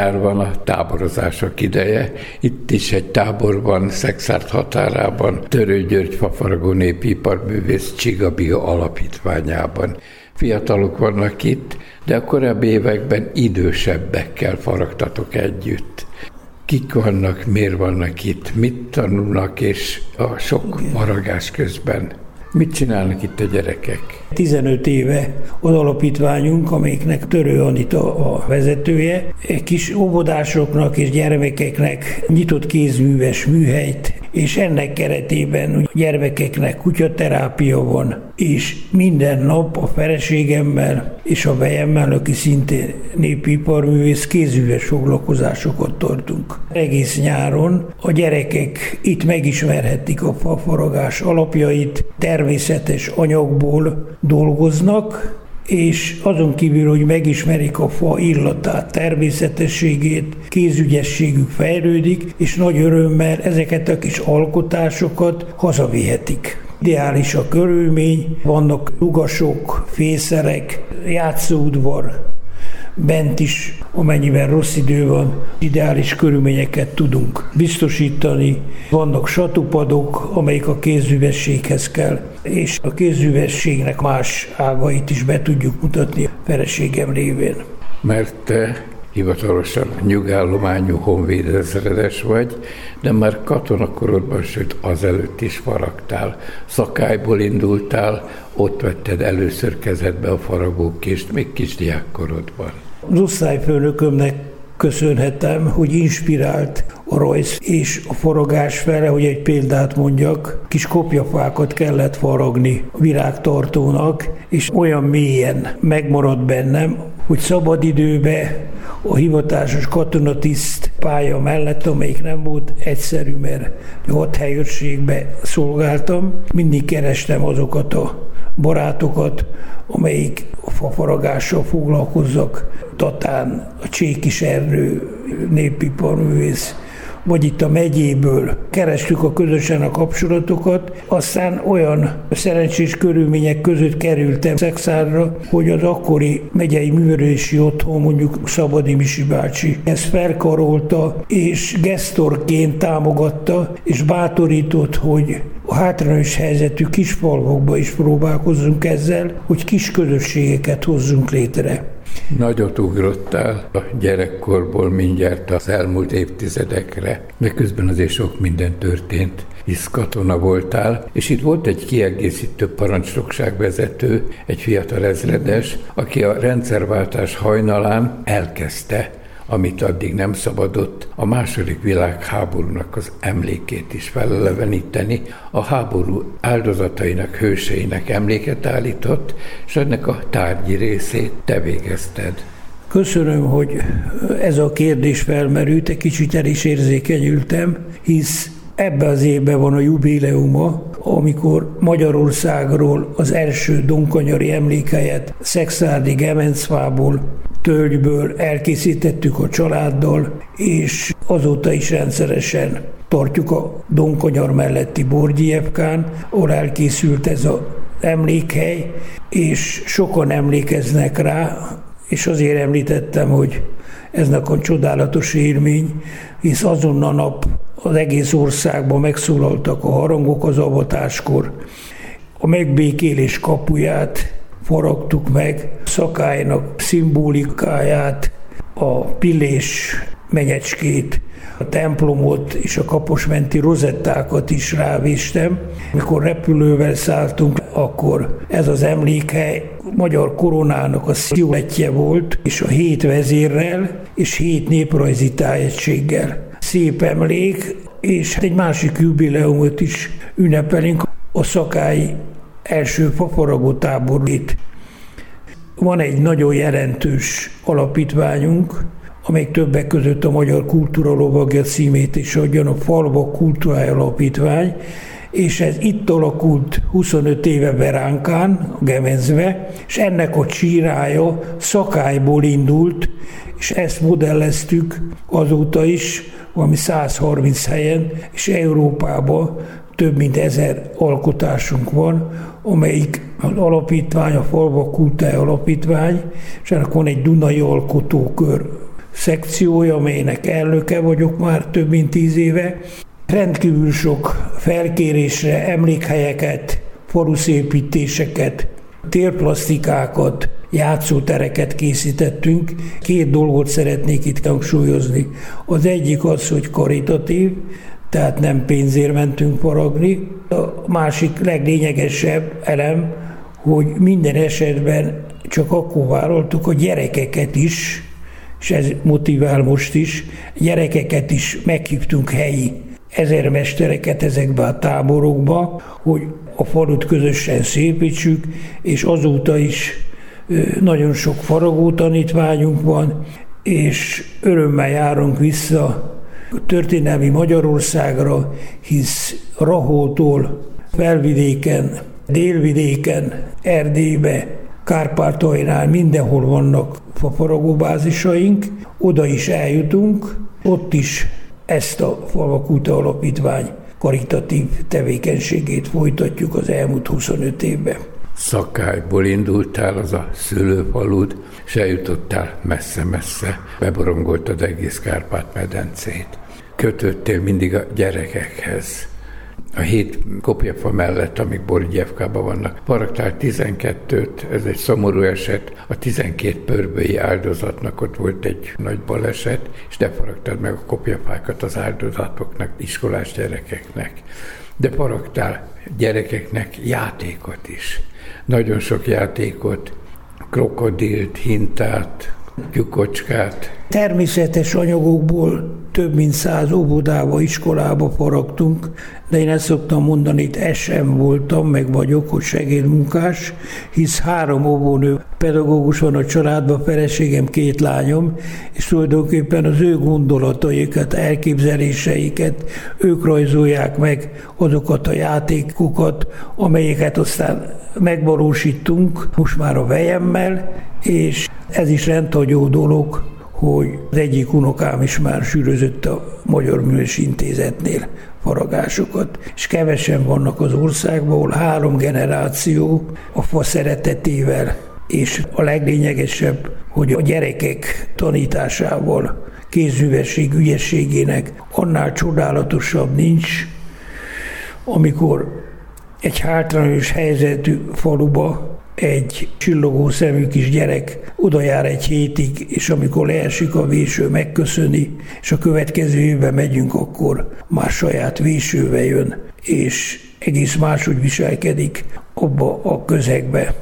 Nyár van a táborozások ideje. Itt is egy táborban, Szexárt határában, Törő György Fafaragó Népiparművész Csigabia alapítványában. Fiatalok vannak itt, de a korábbi években idősebbekkel faragtatok együtt kik vannak, miért vannak itt, mit tanulnak, és a sok maragás közben Mit csinálnak itt a gyerekek? 15 éve az alapítványunk, amelyiknek Törő Anita a vezetője, kis óvodásoknak és gyermekeknek nyitott kézműves műhelyt és ennek keretében gyermekeknek kutyaterápia van, és minden nap a feleségemmel és a vejemmel, aki szintén népiparművész, kézűves foglalkozásokat tartunk. Egész nyáron a gyerekek itt megismerhetik a fafaragás alapjait, természetes anyagból dolgoznak, és azon kívül, hogy megismerik a fa illatát, természetességét, kézügyességük fejlődik, és nagy örömmel ezeket a kis alkotásokat hazavihetik. Ideális a körülmény, vannak lugasok, fészerek, játszóudvar, bent is, amennyiben rossz idő van, ideális körülményeket tudunk biztosítani. Vannak satupadok, amelyik a kézüvességhez kell, és a kézüvességnek más ágait is be tudjuk mutatni feleségem révén. Mert te hivatalosan nyugállományú honvédezredes vagy, de már katonakorodban, sőt azelőtt is faragtál. Szakályból indultál, ott vetted először kezedbe a faragókést, még kisdiákkorodban. Az osztályfőnökömnek köszönhetem, hogy inspirált a rajz és a faragás fele, hogy egy példát mondjak, kis kopjafákat kellett faragni a virágtartónak, és olyan mélyen megmaradt bennem, hogy szabadidőbe a hivatásos katonatiszt pálya mellett, amelyik nem volt egyszerű, mert hat helyőrségbe szolgáltam, mindig kerestem azokat a barátokat, amelyik a fafaragással foglalkozzak. Tatán, a Csékis Ernő népiparművész, vagy itt a megyéből kerestük a közösen a kapcsolatokat, aztán olyan szerencsés körülmények között kerültem Szexárra, hogy az akkori megyei művelési otthon, mondjuk Szabadi Misi bácsi, ezt felkarolta, és gesztorként támogatta, és bátorított, hogy a hátrányos helyzetű kisfalvakba is próbálkozzunk ezzel, hogy kis közösségeket hozzunk létre. Nagyot ugrottál a gyerekkorból mindjárt az elmúlt évtizedekre, de közben azért sok minden történt. Hisz katona voltál, és itt volt egy kiegészítő parancsnokságvezető, egy fiatal ezredes, aki a rendszerváltás hajnalán elkezdte amit addig nem szabadott, a második világháborúnak az emlékét is feleleveníteni, a háború áldozatainak, hőseinek emléket állított, és ennek a tárgyi részét te végezted. Köszönöm, hogy ez a kérdés felmerült, egy kicsit el is érzékenyültem, hisz ebbe az évben van a jubileuma, amikor Magyarországról az első donkanyari emlékelyet Szexárdi Gemencvából tölgyből elkészítettük a családdal, és azóta is rendszeresen tartjuk a Donkonyar melletti Borgyjevkán, ahol elkészült ez az emlékhely, és sokan emlékeznek rá, és azért említettem, hogy ez nekem csodálatos élmény, hisz azon a nap az egész országban megszólaltak a harangok az avatáskor, a megbékélés kapuját faragtuk meg, szakálynak szimbolikáját, a pillés menyecskét, a templomot és a kaposmenti rozettákat is rávéstem. Mikor repülővel szálltunk, akkor ez az emlékhely magyar koronának a sziletje volt, és a hét vezérrel és hét néprajzi tájegységgel. Szép emlék, és egy másik jubileumot is ünnepelünk, a szakály első fafaragó táborét. Van egy nagyon jelentős alapítványunk, amely többek között a Magyar Kultúra Lovagja címét is adjon, a Falva Kultúrája Alapítvány, és ez itt alakult 25 éve Beránkán, Gemenzbe, és ennek a csírája szakályból indult, és ezt modelleztük azóta is, valami 130 helyen, és Európában több mint ezer alkotásunk van, amelyik az alapítvány, a Falva Kultúra Alapítvány, és ennek van egy Dunai Alkotókör szekciója, amelynek elnöke vagyok már több mint tíz éve. Rendkívül sok felkérésre emlékhelyeket, faluszépítéseket, térplasztikákat, játszótereket készítettünk. Két dolgot szeretnék itt hangsúlyozni. Az egyik az, hogy karitatív, tehát nem pénzért mentünk faragni. A másik leglényegesebb elem, hogy minden esetben csak akkor vállaltuk a gyerekeket is, és ez motivál most is, gyerekeket is meghívtunk helyi ezermestereket ezekbe a táborokba, hogy a falut közösen szépítsük, és azóta is nagyon sok faragó tanítványunk van, és örömmel járunk vissza történelmi Magyarországra, hisz Raholtól felvidéken, délvidéken, Erdélybe, Kárpátaljnál mindenhol vannak fafaragóbázisaink, oda is eljutunk, ott is ezt a Falvakuta Alapítvány karitatív tevékenységét folytatjuk az elmúlt 25 évben. Szakályból indultál, az a szülőfalud, és eljutottál messze-messze, beborongoltad egész Kárpát-medencét. Kötöttél mindig a gyerekekhez a hét kopjafa mellett, amik Borgyevkában vannak. Paraktál 12-t, ez egy szomorú eset, a 12 pörbői áldozatnak ott volt egy nagy baleset, és de faraktad meg a kopjafákat az áldozatoknak, iskolás gyerekeknek. De paraktál gyerekeknek játékot is. Nagyon sok játékot, krokodilt, hintát, tyukocskát. Természetes anyagokból több mint száz óvodába, iskolába faragtunk, de én ezt szoktam mondani, itt SM voltam, meg vagyok, hogy segédmunkás, hisz három óvónő pedagógus van a családban, feleségem, két lányom, és tulajdonképpen az ő gondolataikat, elképzeléseiket, ők rajzolják meg azokat a játékokat, amelyeket aztán megvalósítunk most már a vejemmel, és ez is rendhagyó dolog, hogy az egyik unokám is már sűrözött a Magyar Művési Intézetnél faragásokat, és kevesen vannak az országban, ahol három generáció a fa szeretetével, és a leglényegesebb, hogy a gyerekek tanításával, kézművesség ügyességének annál csodálatosabb nincs, amikor egy hátrányos helyzetű faluba egy csillogó szemű kis gyerek oda jár egy hétig, és amikor leesik a véső, megköszöni, és a következő évben megyünk, akkor már saját vésővel jön, és egész máshogy viselkedik abba a közegbe.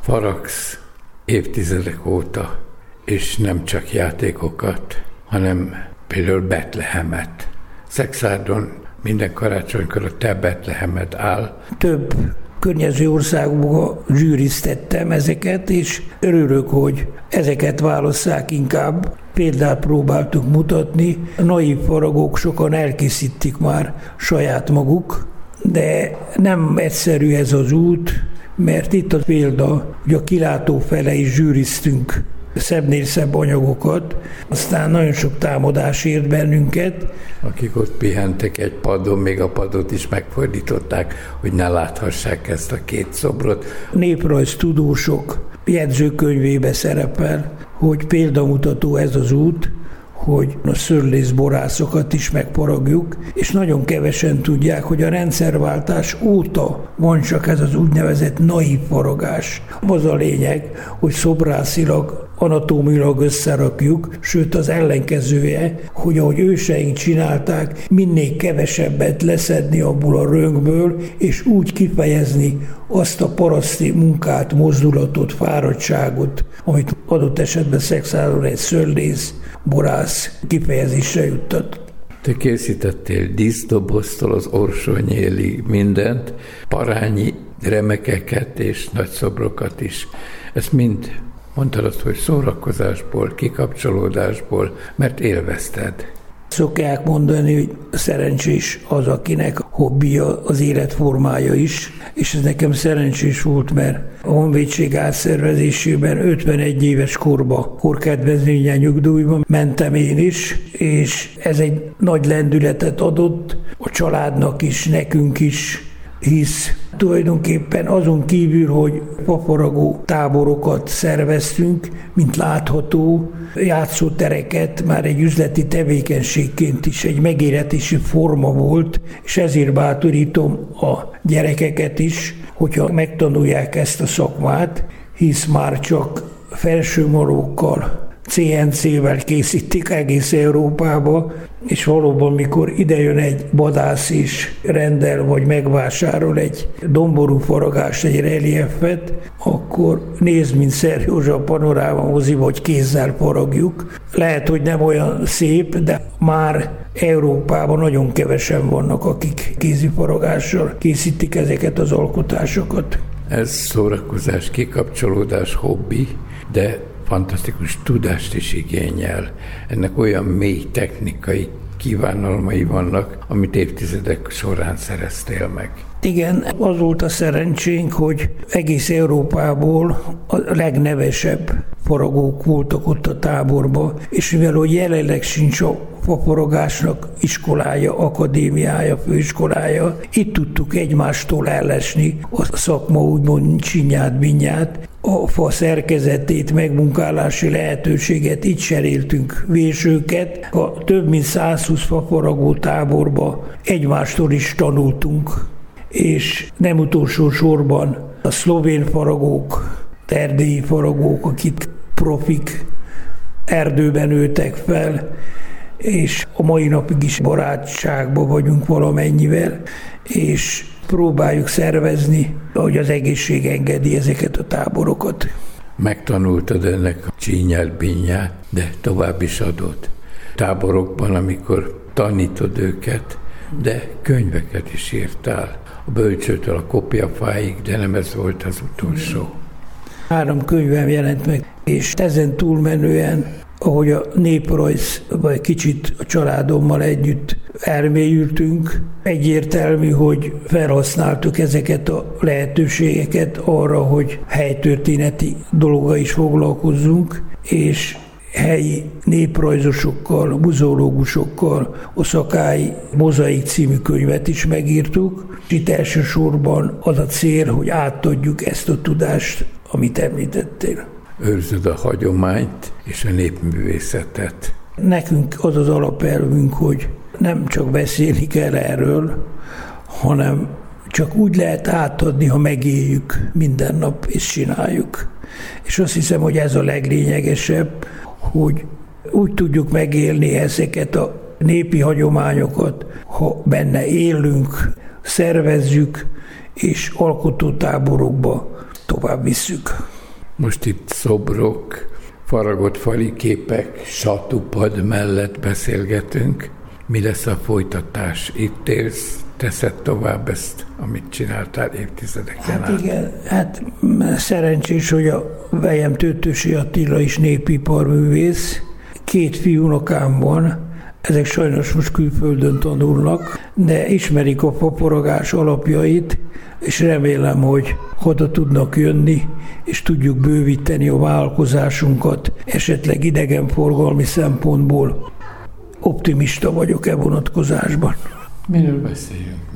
Faragsz évtizedek óta, és nem csak játékokat, hanem például Betlehemet. Szexárdon minden karácsonykor a te Betlehemed áll. Több környező országokba zsűriztettem ezeket, és örülök, hogy ezeket válasszák inkább. Példát próbáltuk mutatni, a naív faragók sokan elkészítik már saját maguk, de nem egyszerű ez az út, mert itt a példa, hogy a kilátó fele is zsűriztünk szebbnél szebb anyagokat. Aztán nagyon sok támadás ért bennünket. Akik ott pihentek egy padon, még a padot is megfordították, hogy ne láthassák ezt a két szobrot. Néprajz tudósok jegyzőkönyvébe szerepel, hogy példamutató ez az út, hogy a szörlészborászokat is megporagjuk, és nagyon kevesen tudják, hogy a rendszerváltás óta van csak ez az úgynevezett naív faragás. Az a lényeg, hogy szobrászilag anatómilag összerakjuk, sőt az ellenkezője, hogy ahogy őseink csinálták, minél kevesebbet leszedni abból a röngből, és úgy kifejezni azt a paraszti munkát, mozdulatot, fáradtságot, amit adott esetben szexáron egy szörlész, borász kifejezésre juttat. Te készítettél díszdoboztól az orsonyéli mindent, parányi remekeket és nagyszobrokat is. Ezt mind mondtad azt, hogy szórakozásból, kikapcsolódásból, mert élvezted. Szokják mondani, hogy szerencsés az, akinek hobbija az életformája is, és ez nekem szerencsés volt, mert a honvédség átszervezésében 51 éves korba, korkedvezményen nyugdíjban mentem én is, és ez egy nagy lendületet adott a családnak is, nekünk is, hisz tulajdonképpen azon kívül, hogy paparagó táborokat szerveztünk, mint látható, játszótereket már egy üzleti tevékenységként is egy megéretési forma volt, és ezért bátorítom a gyerekeket is, hogyha megtanulják ezt a szakmát, hisz már csak felsőmarókkal CNC-vel készítik egész Európába, és valóban mikor idejön egy vadász is rendel, vagy megvásárol egy domború faragás, egy reliefet, akkor néz, mint Szerjózsa a panoráma mozi, vagy kézzel faragjuk. Lehet, hogy nem olyan szép, de már Európában nagyon kevesen vannak, akik kézifaragással készítik ezeket az alkotásokat. Ez szórakozás, kikapcsolódás, hobbi, de fantasztikus tudást is igényel. Ennek olyan mély technikai kívánalmai vannak, amit évtizedek során szereztél meg. Igen, az volt a szerencsénk, hogy egész Európából a legnevesebb faragók voltak ott a táborba, és mivel hogy jelenleg sincs a faporogásnak iskolája, akadémiája, főiskolája, itt tudtuk egymástól ellesni a szakma úgymond csinyát, binyát, a fa szerkezetét, megmunkálási lehetőséget, itt seréltünk vésőket. A több mint 120 fafaragó táborba egymástól is tanultunk, és nem utolsó sorban a szlovén faragók, erdélyi faragók, akik profik erdőben nőtek fel, és a mai napig is barátságban vagyunk valamennyivel, és próbáljuk szervezni, ahogy az egészség engedi ezeket a táborokat. Megtanultad ennek a csínyát, binyát, de tovább is adod. Táborokban, amikor tanítod őket, de könyveket is írtál. A bölcsőtől a kopjafáig, de nem ez volt az utolsó. Három könyvem jelent meg, és ezen túlmenően ahogy a néprajz, vagy kicsit a családommal együtt elmélyültünk, egyértelmű, hogy felhasználtuk ezeket a lehetőségeket arra, hogy helytörténeti dolga is foglalkozzunk, és helyi néprajzosokkal, muzeológusokkal, Oszakái Mozaik című könyvet is megírtuk. Itt elsősorban az a cél, hogy átadjuk ezt a tudást, amit említettél őrzöd a hagyományt és a népművészetet. Nekünk az az alapelvünk, hogy nem csak beszélni kell erről, hanem csak úgy lehet átadni, ha megéljük minden nap és csináljuk. És azt hiszem, hogy ez a leglényegesebb, hogy úgy tudjuk megélni ezeket a népi hagyományokat, ha benne élünk, szervezzük, és alkotótáborokba tovább visszük. Most itt szobrok, faragott fali képek, satupad mellett beszélgetünk. Mi lesz a folytatás? Itt élsz, teszed tovább ezt, amit csináltál évtizedeken hát át? igen, hát szerencsés, hogy a vejem Tőtösi Attila is népiparművész. Két fiúnokám van, ezek sajnos most külföldön tanulnak, de ismerik a paporogás alapjait, és remélem, hogy oda tudnak jönni, és tudjuk bővíteni a vállalkozásunkat, esetleg idegenforgalmi szempontból. Optimista vagyok e vonatkozásban. Miről beszéljünk?